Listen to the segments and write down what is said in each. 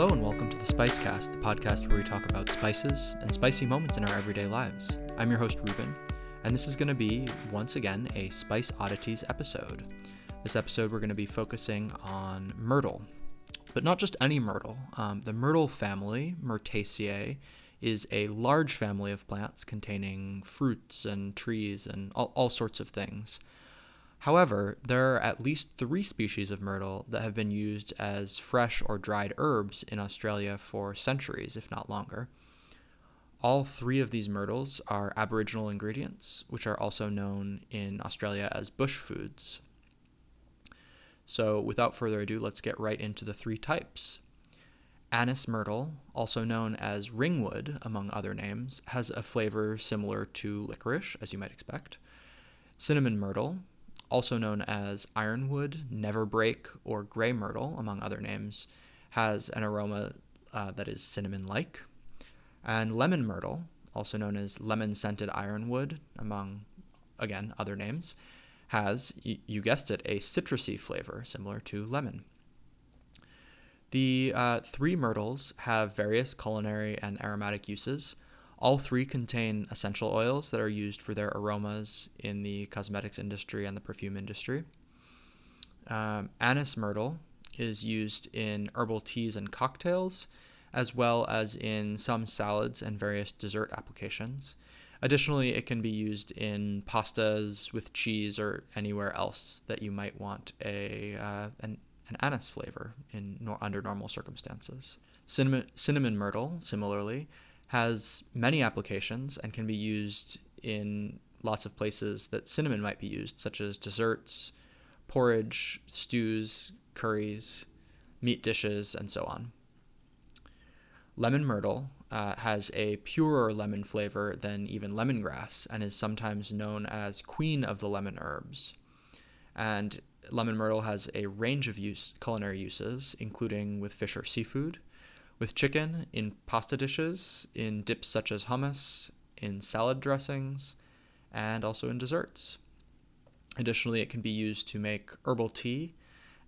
Hello and welcome to the Spicecast, the podcast where we talk about spices and spicy moments in our everyday lives. I'm your host, Reuben, and this is going to be, once again, a Spice Oddities episode. This episode, we're going to be focusing on myrtle, but not just any myrtle. Um, the myrtle family, Myrtaceae, is a large family of plants containing fruits and trees and all, all sorts of things. However, there are at least three species of myrtle that have been used as fresh or dried herbs in Australia for centuries, if not longer. All three of these myrtles are Aboriginal ingredients, which are also known in Australia as bush foods. So, without further ado, let's get right into the three types. Anise myrtle, also known as ringwood, among other names, has a flavor similar to licorice, as you might expect. Cinnamon myrtle, also known as ironwood, neverbreak, or gray myrtle, among other names, has an aroma uh, that is cinnamon like. And lemon myrtle, also known as lemon scented ironwood, among, again, other names, has, you guessed it, a citrusy flavor similar to lemon. The uh, three myrtles have various culinary and aromatic uses. All three contain essential oils that are used for their aromas in the cosmetics industry and the perfume industry. Um, anise myrtle is used in herbal teas and cocktails, as well as in some salads and various dessert applications. Additionally, it can be used in pastas with cheese or anywhere else that you might want a uh, an, an anise flavor in nor- under normal circumstances. Cinnamon, cinnamon myrtle, similarly, has many applications and can be used in lots of places that cinnamon might be used, such as desserts, porridge, stews, curries, meat dishes, and so on. Lemon myrtle uh, has a purer lemon flavor than even lemongrass and is sometimes known as queen of the lemon herbs. And lemon myrtle has a range of use, culinary uses, including with fish or seafood, with chicken in pasta dishes, in dips such as hummus, in salad dressings, and also in desserts. Additionally, it can be used to make herbal tea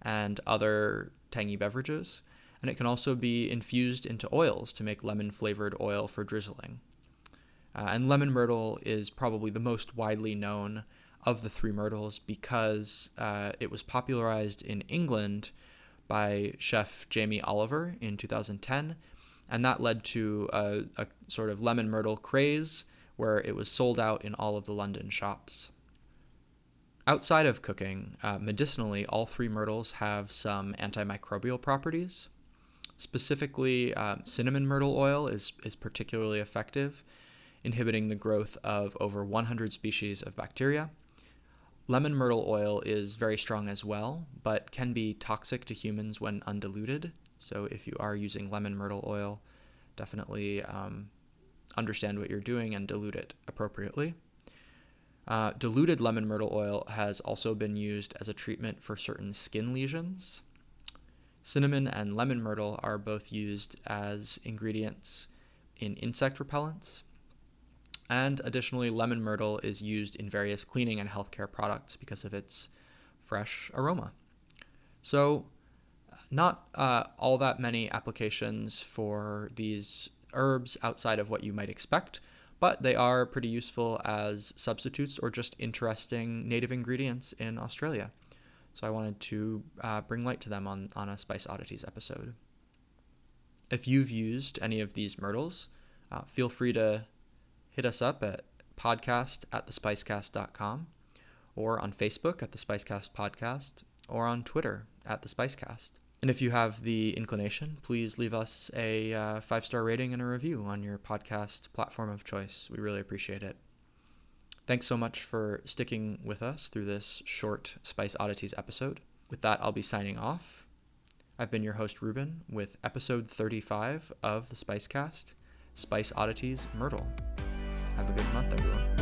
and other tangy beverages, and it can also be infused into oils to make lemon flavored oil for drizzling. Uh, and lemon myrtle is probably the most widely known of the three myrtles because uh, it was popularized in England by chef Jamie Oliver in 2010, and that led to a, a sort of lemon myrtle craze where it was sold out in all of the London shops. Outside of cooking, uh, medicinally, all three myrtles have some antimicrobial properties. Specifically, um, cinnamon myrtle oil is, is particularly effective, inhibiting the growth of over 100 species of bacteria. Lemon myrtle oil is very strong as well, but can be toxic to humans when undiluted. So if you are using lemon myrtle oil, definitely um, understand what you're doing and dilute it appropriately. Uh, diluted lemon myrtle oil has also been used as a treatment for certain skin lesions. Cinnamon and lemon myrtle are both used as ingredients in insect repellents. And additionally, lemon myrtle is used in various cleaning and healthcare products because of its fresh aroma. So, not uh, all that many applications for these herbs outside of what you might expect, but they are pretty useful as substitutes or just interesting native ingredients in Australia. So I wanted to uh, bring light to them on, on a Spice Oddities episode. If you've used any of these myrtles, uh, feel free to hit us up at podcast at thespicecast.com or on Facebook at the Spicecast Podcast or on Twitter at the Spicecast. And if you have the inclination, please leave us a uh, five star rating and a review on your podcast platform of choice. We really appreciate it. Thanks so much for sticking with us through this short Spice Oddities episode. With that, I'll be signing off. I've been your host, Reuben, with episode 35 of the Spicecast Spice Oddities Myrtle. Have a good month, everyone.